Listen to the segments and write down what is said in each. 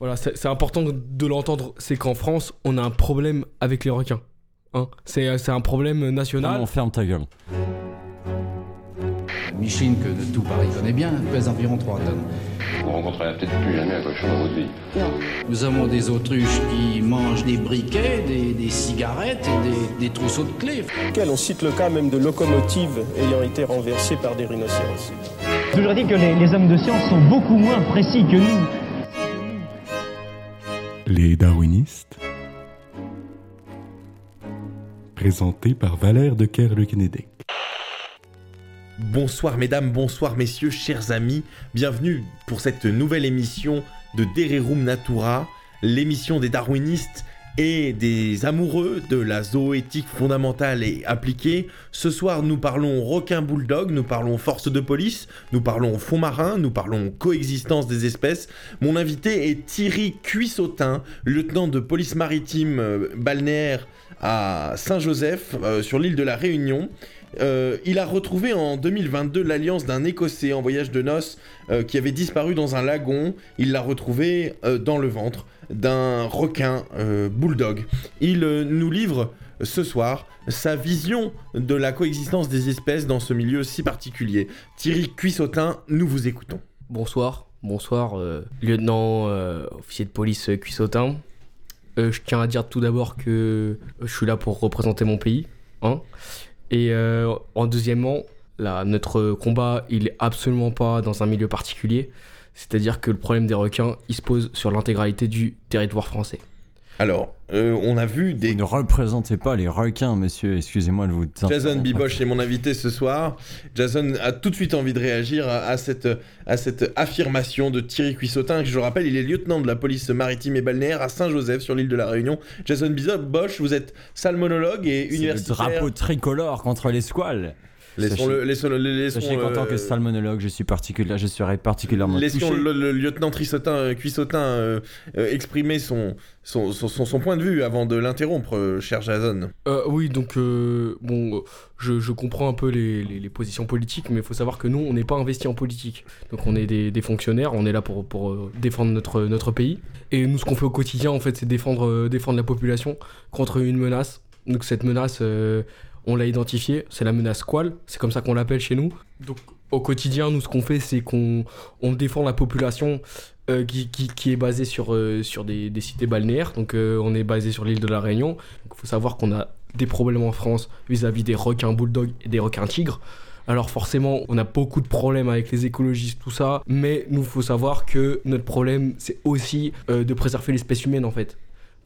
Voilà, c'est important de, de l'entendre. C'est qu'en France, on a un problème avec les requins. Hein c'est c'est un problème national. Non, ferme ta gueule. Micheline, que tout Paris connaît bien, pèse environ 3 tonnes. Vous rencontrerez peut-être plus jamais un cochon dans votre vie. Nous avons des autruches qui mangent des briquets, des, des cigarettes et des, des trousseaux de clés. On cite le cas même de locomotives ayant été renversées par des rhinocéros. toujours dit que les, les hommes de science sont beaucoup moins précis que nous. Les darwinistes Présenté par Valère de Kerle-Kennedy. Bonsoir mesdames, bonsoir messieurs, chers amis, bienvenue pour cette nouvelle émission de Dererum Natura, l'émission des darwinistes et des amoureux de la zoéthique fondamentale et appliquée. Ce soir, nous parlons requin bulldog, nous parlons force de police, nous parlons fond marin, nous parlons coexistence des espèces. Mon invité est Thierry Cuissotin, lieutenant de police maritime euh, balnéaire à Saint-Joseph, euh, sur l'île de la Réunion. Euh, il a retrouvé en 2022 l'alliance d'un Écossais en voyage de noces euh, qui avait disparu dans un lagon. Il l'a retrouvé euh, dans le ventre d'un requin bulldog. Il nous livre ce soir sa vision de la coexistence des espèces dans ce milieu si particulier. Thierry Cuissotin, nous vous écoutons. Bonsoir, bonsoir, lieutenant officier de police Cuissotin. Je tiens à dire tout d'abord que je suis là pour représenter mon pays. Hein et euh, en deuxièmement, là, notre combat, il est absolument pas dans un milieu particulier. C'est-à-dire que le problème des requins, il se pose sur l'intégralité du territoire français. Alors, euh, on a vu des... Vous ne représentez pas les requins, monsieur. Excusez-moi de vous. Jason Biboche est mon invité ce soir. Jason a tout de suite envie de réagir à, à cette, à cette affirmation de Thierry Cuissotin, que je rappelle, il est lieutenant de la police maritime et balnéaire à Saint-Joseph sur l'île de la Réunion. Jason Biboche, vous êtes salmonologue et C'est le universitaire. drapeau tricolore contre les squales. Laissons-le, laissons-le, laissons, Sachez qu'en tant que euh, salmonologue, je suis particulier, je serai particulièrement Laissons touché. le, le lieutenant Trissotin, euh, Cuissotin euh, euh, exprimer son son, son, son- son point de vue avant de l'interrompre, euh, cher Jason. Euh, oui, donc, euh, bon, euh, je, je comprends un peu les, les- les positions politiques, mais il faut savoir que nous, on n'est pas investi en politique. Donc, on est des, des fonctionnaires, on est là pour, pour euh, défendre notre, notre pays. Et nous, ce qu'on fait au quotidien, en fait, c'est défendre, euh, défendre la population contre une menace. Donc, cette menace, euh, on l'a identifiée, c'est la menace Squal, c'est comme ça qu'on l'appelle chez nous. Donc, au quotidien, nous, ce qu'on fait, c'est qu'on on défend la population euh, qui, qui, qui est basée sur, euh, des, des cités balnéaires. Donc, euh, on est basé sur l'île de la Réunion. Il faut savoir qu'on a des problèmes en France vis-à-vis des requins bulldogs et des requins tigres. Alors forcément, on a beaucoup de problèmes avec les écologistes, tout ça, mais nous, faut savoir que notre problème, c'est aussi de préserver l'espèce humaine, en fait.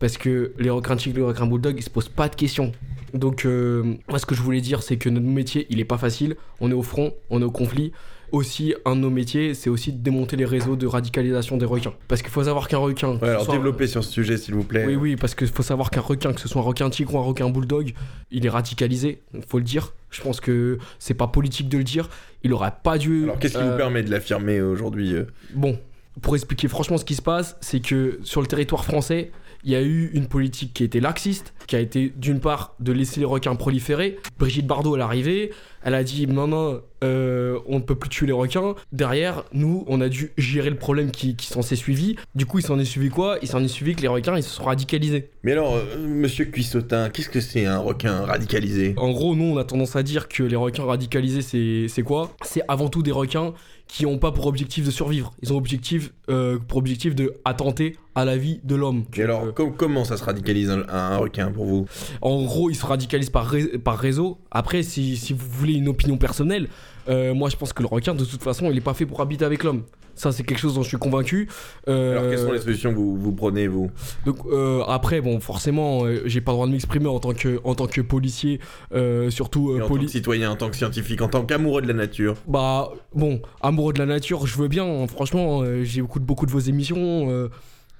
Parce que les requins tigres, les requins bulldogs, ils se posent pas de questions. Donc, euh, moi, ce que je voulais dire, c'est que notre métier, il est pas facile. On est au front, on est au conflit. Aussi, un de nos métiers, c'est aussi de démonter les réseaux de radicalisation des requins. Parce qu'il faut savoir qu'un requin... Ouais, alors soit- développez sur ce sujet, s'il vous plaît. oui, oui, parce qu'il faut savoir qu'un requin, que ce soit un requin tigre ou un requin bulldog, il est radicalisé, faut le dire. Je pense que c'est pas politique de le dire. Il aurait pas dû. Alors qu'est-ce qui euh, vous permet de l'affirmer aujourd'hui euh? Bon, pour expliquer franchement ce qui se passe, c'est que sur le territoire français, il y a eu une politique qui été laxiste, qui a été d'une part de laisser les requins proliférer. Brigitte Bardot, elle est arrivée, elle a dit non, non, euh, on ne peut plus tuer les requins. Derrière, nous, on a dû gérer le problème qui, qui s'en s'est suivi. Du coup, il s'en est suivi quoi? Il s'en est suivi que les requins, ils se sont radicalisés. Mais alors, euh, monsieur Cuissotin, qu'est-ce que c'est un requin radicalisé? En gros, nous, on a tendance à dire que les requins radicalisés, c'est quoi? C'est avant tout des requins qui n'ont pas pour objectif de survivre. Ils ont objectif, euh, pour objectif de attenter à la vie de l'homme. Et alors, Euh, com- comment ça se radicalise un, un requin pour vous? En gros, ils se radicalisent par, ré- par réseau. Après, si, si vous voulez une opinion personnelle, euh, moi, je pense que le requin, de toute façon, il n'est pas fait pour habiter avec l'homme. Ça, c'est quelque chose dont je suis convaincu. Euh, Alors, quelles sont les solutions que vous, vous prenez, vous Donc euh, après, bon, forcément, euh, j'ai pas le droit de m'exprimer en tant que en tant que policier, euh, surtout En poli- tant que citoyen, en tant que scientifique, en tant qu'amoureux de la nature Bah bon, amoureux de la nature, je veux bien. hein. franchement, euh, j'écoute beaucoup de vos émissions,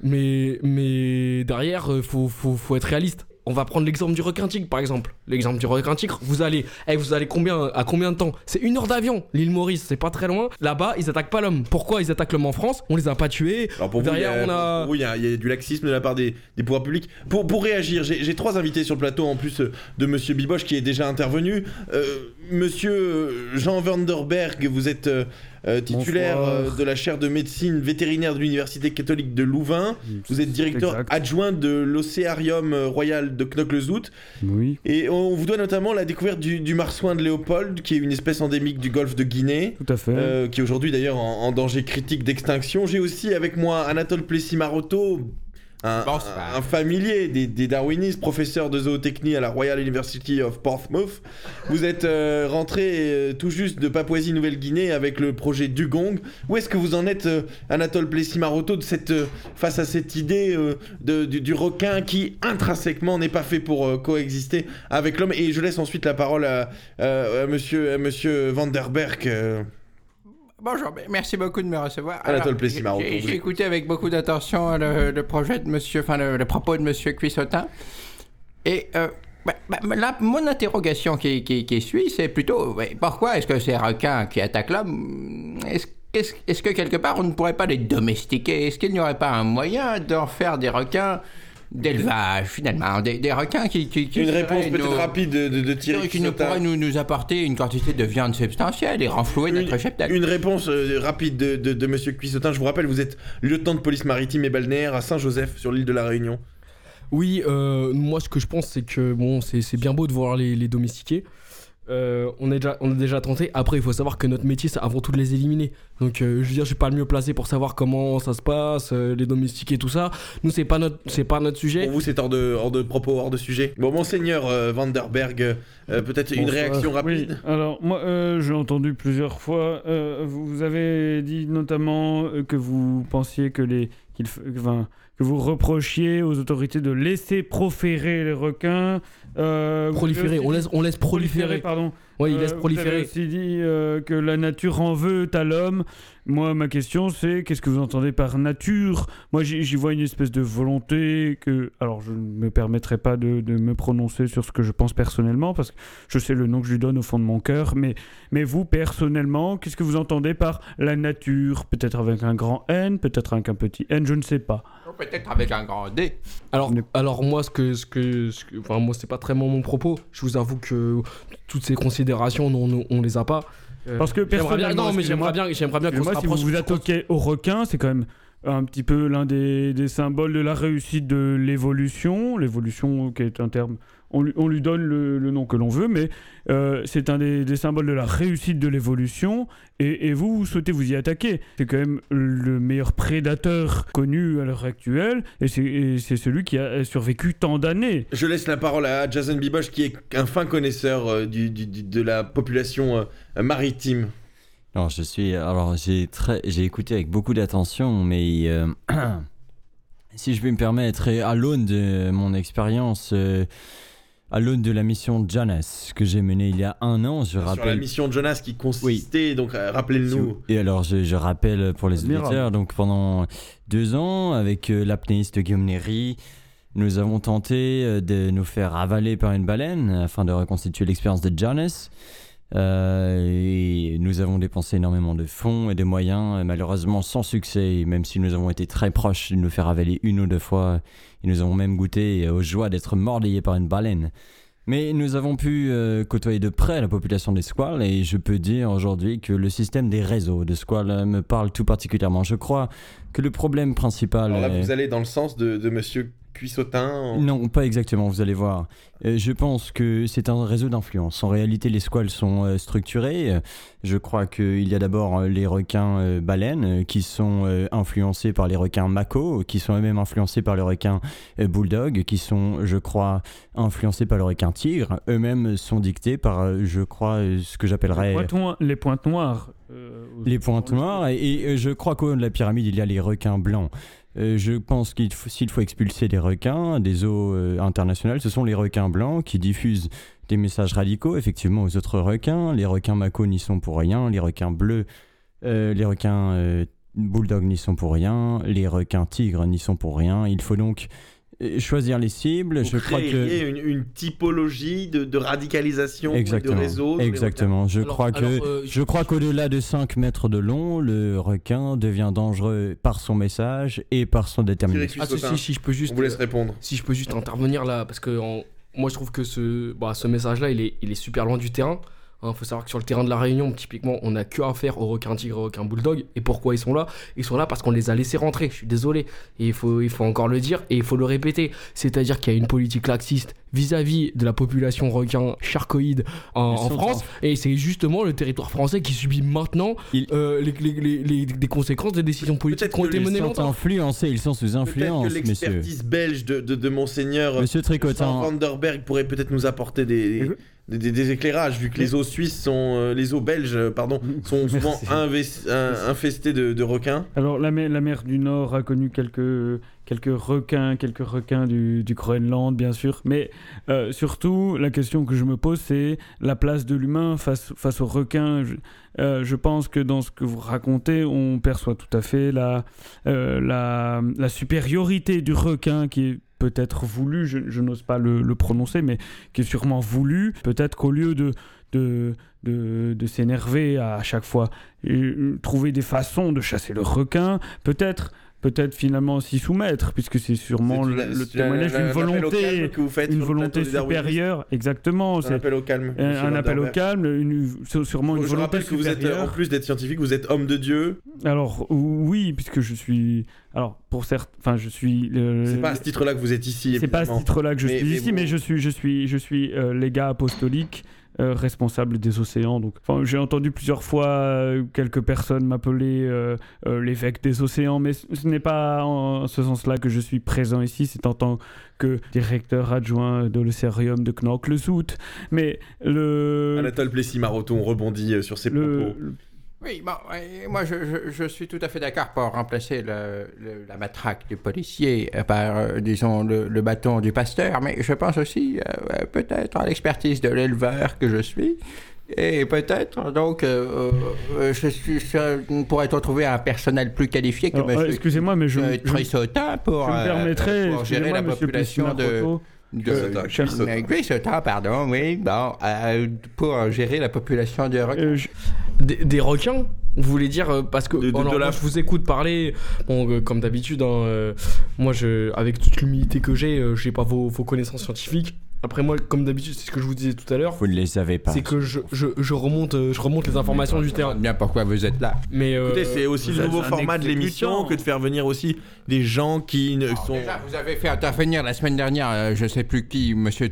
mais mais derrière, faut, faut faut être réaliste. On va prendre l'exemple du requin tigre par exemple. L'exemple du requin tigre, vous allez, eh, vous allez combien à combien de temps? C'est une heure d'avion. L'île Maurice, c'est pas très loin. Là-bas, ils attaquent pas l'homme. Pourquoi ils attaquent l'homme en France? On les a pas tués. Alors pour vous, il y Derrière, a, on a- pour vous, il y a- il y a du laxisme de la part des, des pouvoirs publics. Pour, pour réagir, j'ai trois invités sur le plateau en plus euh, de Monsieur Biboche qui est déjà intervenu. Euh, Monsieur euh, Jean Vanderberg, vous êtes euh, titulaire Bonsoir. euh, de la chaire de médecine vétérinaire de l'Université catholique de Louvain. Vous êtes directeur Exact. adjoint de l'Océarium euh, royal de Knokke-le-Zout. Oui, Et on vous doit notamment la découverte du, du marsouin de Léopold, qui est une espèce endémique du golfe de Guinée. tout à fait. euh, qui est aujourd'hui d'ailleurs en, en danger critique d'extinction. J'ai aussi avec moi Anatole Plessis-Maroto, un, Bonsoir. un- un familier des, des darwinistes, professeur de zootechnie à la Royal University of Portsmouth. Vous êtes euh, rentré euh, tout juste de Papouasie-Nouvelle-Guinée avec le projet Dugong. Où est-ce que vous en êtes, euh, Anatole Plessis-Maroto, euh, face à cette idée de- du, du requin qui intrinsèquement n'est pas fait pour coexister avec l'homme? Et je laisse ensuite la parole à, à- à monsieur, à monsieur Vanderberg. euh. Bonjour, ben, merci beaucoup de me recevoir. Anatole j'ai- écouté avec beaucoup d'attention le, le projet de monsieur, enfin le, le propos de monsieur Cuissotin. Et euh, ben, ben, là, mon interrogation qui, qui, qui suit, c'est plutôt pourquoi est-ce que ces requins qui attaquent l'homme, est-ce que quelque part on ne pourrait pas les domestiquer? Est-ce qu'il n'y aurait pas un moyen d'en faire des requins d'élevage finalement Des, des requins qui. qui, qui Une seraient réponse peut-être nos- rapide de, de, de Thierry qui nous Quissotin. pourrait nous, nous apporter une quantité de viande substantielle et renflouer notre cheptel. Une réponse euh, rapide de, de, de Monsieur Cuissotin. Je vous rappelle, vous êtes lieutenant de police maritime et balnéaire à Saint-Joseph, sur l'île de la Réunion. Oui, euh, moi ce que je pense c'est que bon, c'est c'est bien beau de voir les, les domestiquer. Euh, on, est déjà, on a déjà tenté. Après, il faut savoir que notre métier, c'est avant tout de les éliminer. Donc, euh, je veux dire, je suis pas le mieux placé pour savoir comment ça se passe, euh, les domestiquer, tout ça. Nous, c'est pas notre, c'est pas notre sujet. Pour vous, c'est hors de, hors de propos, hors de sujet. Bon, Monseigneur euh, Vanderberg, euh, peut-être une réaction rapide Oui, Alors, moi, euh, j'ai entendu plusieurs fois. euh, vous avez dit notamment que vous pensiez que les. qu'il f- enfin, que vous reprochiez aux autorités de laisser proférer les requins. euh, vous Proliférer, on laisse, on laisse proliférer. pardon. Ouais, il Euh, laisse Vous proliférer. avez aussi dit euh, que la nature en veut à l'homme. Moi, ma question, c'est qu'est-ce que vous entendez par nature? Moi, j'y vois une espèce de volonté que. Alors, je ne me permettrai pas de, de me prononcer sur ce que je pense personnellement, parce que je sais le nom que je lui donne au fond de mon cœur. Mais, mais vous, personnellement, qu'est-ce que vous entendez par la nature? Peut-être avec un grand N, peut-être avec un petit N, je ne sais pas. Ou Peut-être avec un grand D. Alors, alors moi, ce que, ce que, ce que- enfin moi, c'est pas très mon mon propos. Je vous avoue que toutes ces considérations, non, on, on les a pas. Parce que bien, personnellement, non, mais j'aimerais bien, j'aimerais bien qu'on se Moi, si vous rapproche. vous attaquez au requin, c'est quand même un petit peu l'un des, symboles de la réussite de l'évolution. L'évolution, qui est un terme, on lui, on lui donne le, nom que l'on veut, mais euh, c'est un des, symboles de la réussite de l'évolution. Et, vous, vous souhaitez vous y attaquer. C'est quand même le meilleur prédateur connu à l'heure actuelle, et c'est- celui qui a survécu tant d'années. Je laisse la parole à Jason Biboche, qui est un fin connaisseur euh, de la population euh, maritime. Alors, je suis. Alors, j'ai très, j'ai écouté avec beaucoup d'attention, mais euh, si je peux me permettre, et à l'aune de mon expérience, euh, à l'aune de la mission Janus que j'ai menée il y a un an, je Sur la rappelle. mission Jonas qui consistait, donc rappelez-nous. Et alors, je, je rappelle pour les Admirable. auditeurs, donc pendant deux ans, avec euh, l'apnéiste Guillaume Néry, nous avons tenté euh, de nous faire avaler par une baleine afin de reconstituer l'expérience de Janus. Euh, et nous avons dépensé énormément de fonds et de moyens, euh, malheureusement sans succès, et même si nous avons été très proches de nous faire avaler une ou deux fois, et nous avons même goûté aux joies d'être mordillés par une baleine. Mais nous avons pu euh, côtoyer de près la population des squales et je peux dire aujourd'hui que le système des réseaux de squales euh, me parle tout particulièrement. Je crois que le problème principal... Alors là, est- vous allez dans le sens de, de Monsieur Cuissotin. en- non, pas exactement, vous allez voir. Euh, je pense que c'est un réseau d'influence. En réalité, les squales sont euh, structurés. Je crois qu'il y a d'abord euh, les requins euh, baleines qui sont euh, influencés par les requins mako, qui sont eux-mêmes influencés par les requins euh, bulldog, qui sont, je crois, influencés par le requin tigre. Eux-mêmes sont dictés par, euh, je crois, euh, ce que j'appellerais... Les pointes noires. Euh, Les pointes noires, et, et, je crois qu'au haut de la pyramide, il y a les requins blancs. Euh, je pense qu'il faut, s'il faut expulser des requins des eaux euh, internationales, ce sont les requins blancs qui diffusent des messages radicaux, effectivement, aux autres requins. Les requins mako n'y sont pour rien, les requins bleus, euh, les requins euh, bulldog n'y sont pour rien, les requins tigres n'y sont pour rien. Il faut donc choisir les cibles. Vous je crois que... une, une typologie de, de radicalisation et de Exactement. réseau. Exactement. Je Alors- crois que euh, je crois qu'au-delà de 5 mètres de long, le requin devient dangereux par son message et par son détermination. Ah, si, si, si, je peux juste. On vous laisse répondre. Si je peux juste intervenir là, parce que en- moi je trouve que ce, bah, ce message-là, il est, il est super loin du terrain. Il faut savoir que sur le terrain de la Réunion, typiquement, on n'a que à faire aux requins tigres, aux requins bulldog. Et pourquoi ils sont là? Ils sont là parce qu'on les a laissés rentrer. Je suis désolé. Et il faut, il faut encore le dire et il faut le répéter. C'est-à-dire qu'il y a une politique laxiste vis-à-vis de la population requin charcoïde en, France. Et c'est justement le territoire français qui subit maintenant Il- euh, les, les- les- les- des conséquences des décisions politiques Peut-être qui ont que été les menées Ils sont influencés, ils sont sous Peut-être influence, que messieurs. l'expertise belge de, de, de Monseigneur Monsieur Jean Tricotin, Van der Berg pourrait peut-être nous apporter des, des, des- des éclairages, vu que les eaux suisses sont. euh, les eaux belges, euh, pardon, sont souvent infestées de, de requins. Alors la mer, la mer du Nord a connu quelques, quelques requins, quelques requins du, du Groenland bien sûr, mais euh, surtout la question que je me pose c'est la place de l'humain face, face aux requins. Je, je pense que dans ce que vous racontez, on perçoit tout à fait la, la, la supériorité du requin qui est peut-être voulu, je, n'ose pas le, le prononcer, mais qui est sûrement voulu. Peut-être qu'au lieu de, de, de, de s'énerver à chaque fois et euh, trouver des façons de chasser le requin, peut-être peut-être finalement s'y soumettre, puisque c'est sûrement le, témoignage d'une volonté, que vous faites une volonté supérieure, exactement. Un appel au calme. un, appel au calme, une, sûrement une Je volonté rappelle que vous êtes, euh, en plus d'être scientifique, vous êtes homme de Dieu. Alors oui, puisque je suis, alors pour certains, enfin je suis. euh, C'est pas à ce titre-là que vous êtes ici. c'est pas à ce titre-là que je Mais- suis mais ici, bon. mais je suis, je suis, je suis euh, légat apostolique. Euh, responsable des océans. Donc, enfin, j'ai entendu plusieurs fois euh, quelques personnes m'appeler euh, l'évêque des océans, mais ce n'est pas en ce sens-là que je suis présent ici. C'est en tant que directeur adjoint de l'Océarium de Knokke-le-Zout. Mais le, Anatole Plessis-Maroton rebondit sur ses le, propos. Oui, bon, ouais, moi je, je- je suis tout à fait d'accord pour remplacer le- le- la matraque du policier euh, par, euh, disons, le, le bâton du pasteur, mais je pense aussi euh, euh, peut-être à l'expertise de l'éleveur que je suis. Et peut-être, donc, euh, euh, je suis sûr qu'on pourrait trouver un personnel plus qualifié que euh, monsieur excusez-moi, mais je, euh, je- Trissotin pour, je me euh, permettrais, pour gérer la population de Grissotin, pardon, oui, bon, euh, pour gérer la population de requins. euh, je- Des, des requins? Vous voulez dire euh, parce que De- de- alors, de la- moi, je vous écoute parler bon euh, comme d'habitude hein, euh, moi je avec toute l'humilité que j'ai euh, j'ai pas vos, vos connaissances scientifiques après moi comme d'habitude c'est ce que je vous disais tout à l'heure vous ne les savez pas. c'est que je, je, je remonte euh, je remonte les informations du terrain bien pourquoi vous êtes là. mais euh, Écoutez, c'est aussi le nouveau format de l'émission que de faire venir aussi des gens qui ne sont. Déjà, vous avez fait intervenir la semaine dernière, euh, je sais plus qui, monsieur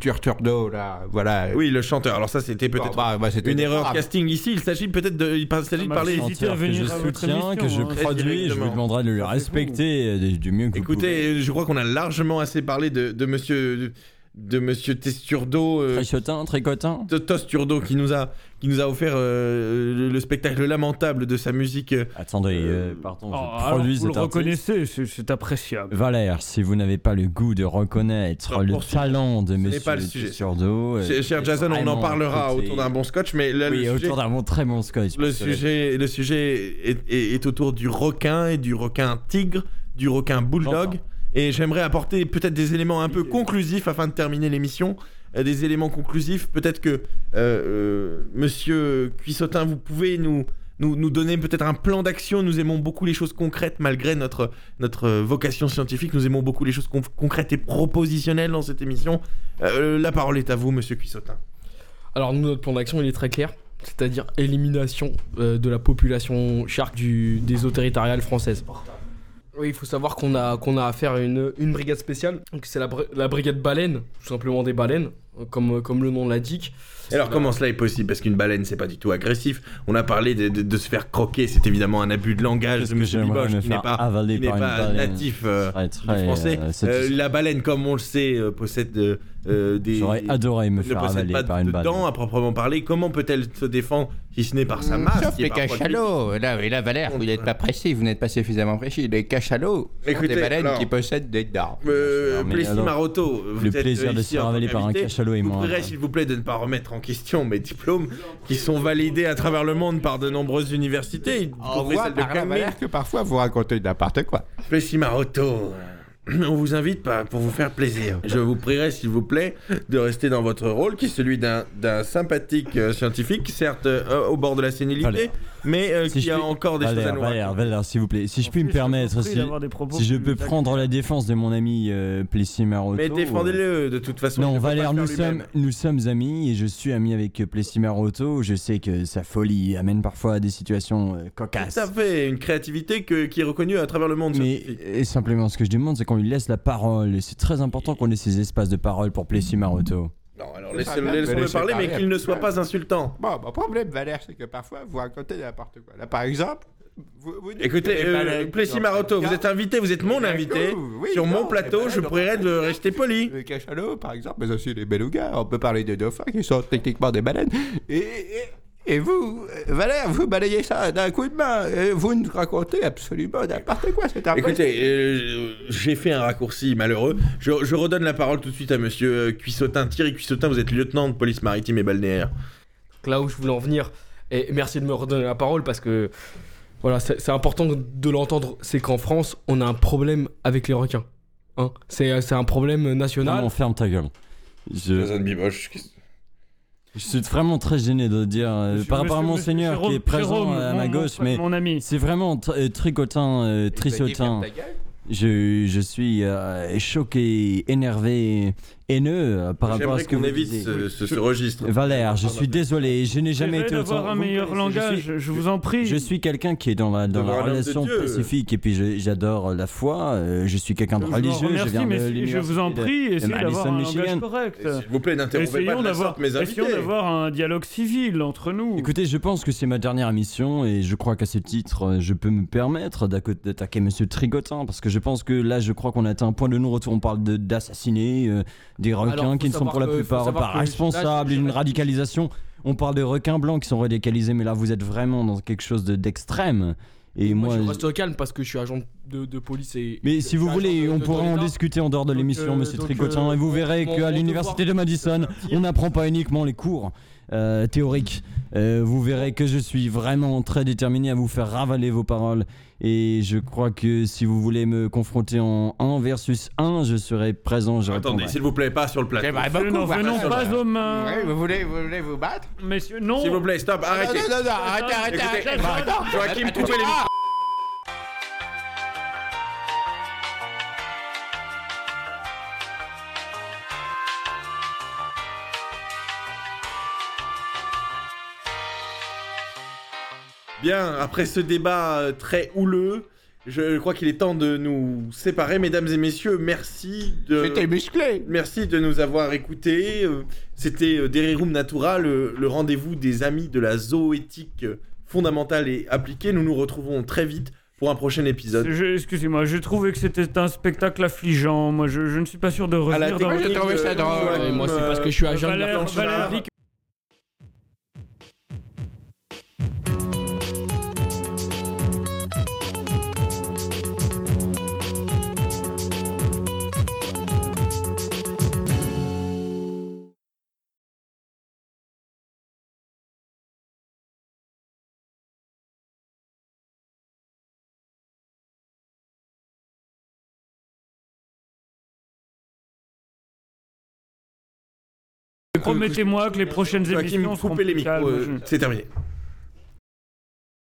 Turturdo, là, voilà. Oui, le chanteur. Alors ça, c'était peut-être Bon, bah, bah, une erreur casting ici. Il s'agit peut-être de, il s'agit de parler. que venir je soutiens, que je hein. produis, je vous demanderai de le respecter du, mieux que vous pouvez. Écoutez, je crois qu'on a largement assez parlé de, de monsieur de monsieur Testurdo, euh, Trichotin, tricotin de Tosturdo, qui nous a qui nous a offert euh, le, le spectacle lamentable de sa musique. euh, Attendez, euh, pardon, Oh, je alors, produis vous le artiste. reconnaissez, c'est- c'est appréciable. Valère, si vous n'avez pas le goût de reconnaître le talent de monsieur pas le sujet. Turdo, euh, cher- Jason, on en parlera autour d'un bon scotch, mais là, Oui, le sujet, autour d'un bon, très bon scotch. le sujet, le sujet est, est- est autour du requin et du requin tigre, du requin bulldog. Et j'aimerais apporter peut-être des éléments un peu conclusifs afin de terminer l'émission. Euh, des éléments conclusifs. Peut-être que, euh, euh, monsieur Cuissotin, vous pouvez nous, nous, nous donner peut-être un plan d'action. Nous aimons beaucoup les choses concrètes malgré notre, notre vocation scientifique. Nous aimons beaucoup les choses con- concrètes et propositionnelles dans cette émission. Euh, la parole est à vous, monsieur Cuissotin. alors nous notre plan d'action il est très clair c'est-à-dire élimination euh, de la population shark du, des eaux territoriales françaises oui, il faut savoir qu'on a, qu'on a affaire à une, une brigade spéciale. Donc c'est la, la brigade baleine, tout simplement des baleines, comme, comme le nom l'indique. Alors comment cela est possible? Parce qu'une baleine c'est pas du tout agressif. On a parlé de, de- de se faire croquer, c'est évidemment un abus de langage de Monsieur Liboche qui n'est pas, avaler qui n'est par pas baleine? natif euh, Très, du très, français. euh. Euh, la baleine, comme on le sait, euh, possède euh, euh, des J'aurais adoré me faire avaler pas par une balle. dents à proprement parler. Comment peut-elle se défendre si ce n'est par sa masse Sauf les cachalots. Là, et là, Valère, vous n'êtes pas précis, vous n'êtes pas suffisamment précis. Les cachalots sont Écoutez, des baleines alors- qui possèdent des dents. Euh, Plessis Maroto, vous le êtes plaisir de se faire avaler par un cachalot est Vous moins prierez, grave. s'il vous plaît, de ne pas remettre en question mes diplômes qui sont validés à travers le monde par de nombreuses universités. celle de là, Cambridge. Valère, que parfois vous racontez n'importe quoi. Plessis Maroto, on vous invite pas pour vous faire plaisir. Je vous prierai, s'il vous plaît, de rester dans votre rôle, qui est celui d'un sympathique euh, scientifique, certes euh, au bord de la sénilité. Mais euh, Si qui a puis- encore des choses à Valère, nous Valère, raconter. Valère, s'il vous plaît. Si je puis me permettre, si, je peux prendre la défense de mon ami euh, Plessis Maroto. Mais défendez-le de toute façon. Non, Valère, nous sommes, lui-même. nous sommes amis et je suis ami avec euh, Plessis Maroto. Je sais que sa folie amène parfois à des situations euh, cocasses. Tout à fait, une créativité que- qui est reconnue à travers le monde. Mais et simplement, ce que je demande, c'est qu'on lui laisse la parole. C'est très important qu'on ait ces espaces de parole pour Plessis Maroto. Non, alors laissez-le laissons-le laisser parler, mais qu'il ne soit pas insultant. Bon, mon problème, Valère, c'est que parfois, vous racontez n'importe quoi. Là, par exemple, vous, vous Écoutez, euh, Plessis fait vous êtes invité, vous êtes mon invité. oui, Sur non, mon plateau, je pourrais de rester poli. Les cachalots, par exemple, mais aussi les belugas. On peut parler de dauphins qui sont techniquement des baleines. Et, et, et vous, euh, Valère, vous balayez ça d'un coup de main. Et vous nous racontez absolument n'importe quoi. C'est un Écoutez, euh, j'ai fait un raccourci malheureux. Je, je redonne la parole tout de suite à monsieur euh, Cuissotin. Thierry Cuissotin, vous êtes lieutenant de police maritime et balnéaire. Là où je voulais en venir, et merci de me redonner la parole parce que voilà, c'est important de l'entendre, c'est qu'en France, on a un problème avec les requins. Hein c'est c'est un problème national. Non, ferme ta gueule. Je, Jason Biboche. Je suis vraiment très gêné de le dire euh, Monsieur- par rapport à Monseigneur monsieur qui est présent Jérôme, à ma mon gauche, mais Mon ami. c'est vraiment tr- euh, tricotin, euh, trissotin. Je, je suis euh, choqué, énervé, haineux euh, par rapport à ce que vous évite disiez. ce, ce- ce registre. Valère, je suis désolé, je n'ai jamais été autant. un vous meilleur connaissez, je langage, suis- je vous en prie. Je suis quelqu'un qui est dans la, dans la relation pacifique et puis j'adore la foi. euh, je suis quelqu'un de religieux. je viens mais de je vous en prie, essayez d'avoir un langage correct. S'il vous plaît, n'interrompez pas de la d'avoir sorte mes essayons d'avoir un dialogue civil entre nous. Écoutez, je pense que c'est ma dernière émission et je crois qu'à ce titre, euh, je peux me permettre d'attaquer Monsieur Trigotin parce que je pense que là, je crois qu'on a atteint un point de non-retour. On parle d'assassiner euh, des requins Alors, qui ne sont pour la que- plupart pas responsables d'une radicalisation. On parle de requins blancs qui sont radicalisés, mais là, vous êtes vraiment dans quelque chose de- d'extrême. Et moi, moi, je reste calme parce que je suis agent de, de police et. Mais si vous voulez, on pourra en discuter en dehors de l'émission, euh, monsieur Tricotin, euh, et vous verrez qu'à l'université de Madison, on n'apprend pas uniquement les cours euh, théoriques. Euh, vous verrez que je suis vraiment très déterminé à vous faire ravaler vos paroles. Et je crois que si vous voulez me confronter en 1 versus 1, je serai présent. Je Attendez, s'il vous plaît, pas sur le plateau. J'aimerais Ne beaucoup n'en voir venons ça. pas aux mains. Oui, vous voulez, vous voulez vous battre? Messieurs, non. S'il vous plaît, stop, arrêtez. Non, non, non, arrêtez, arrêtez, arrêtez. Joachim, coupez les attends. Bien, après ce débat euh, très houleux, je crois qu'il est temps de nous séparer, mesdames et messieurs. Merci de. J'étais musclé. Merci de nous avoir écoutés. Euh, C'était euh, Dererum Natura, le, le rendez-vous des amis de la zooéthique fondamentale et appliquée. Nous nous retrouvons très vite pour un prochain épisode. Je- Excusez-moi, j'ai trouvé que c'était un spectacle affligeant. Moi, je, je ne suis pas sûr de À la revenir dans Moi, j'ai technique, trouvé ça drôle. Moi, c'est parce que je suis agent de la Valère, planche Valère. publique. Promettez-moi que les prochaines émissions seront les micros. euh, C'est terminé.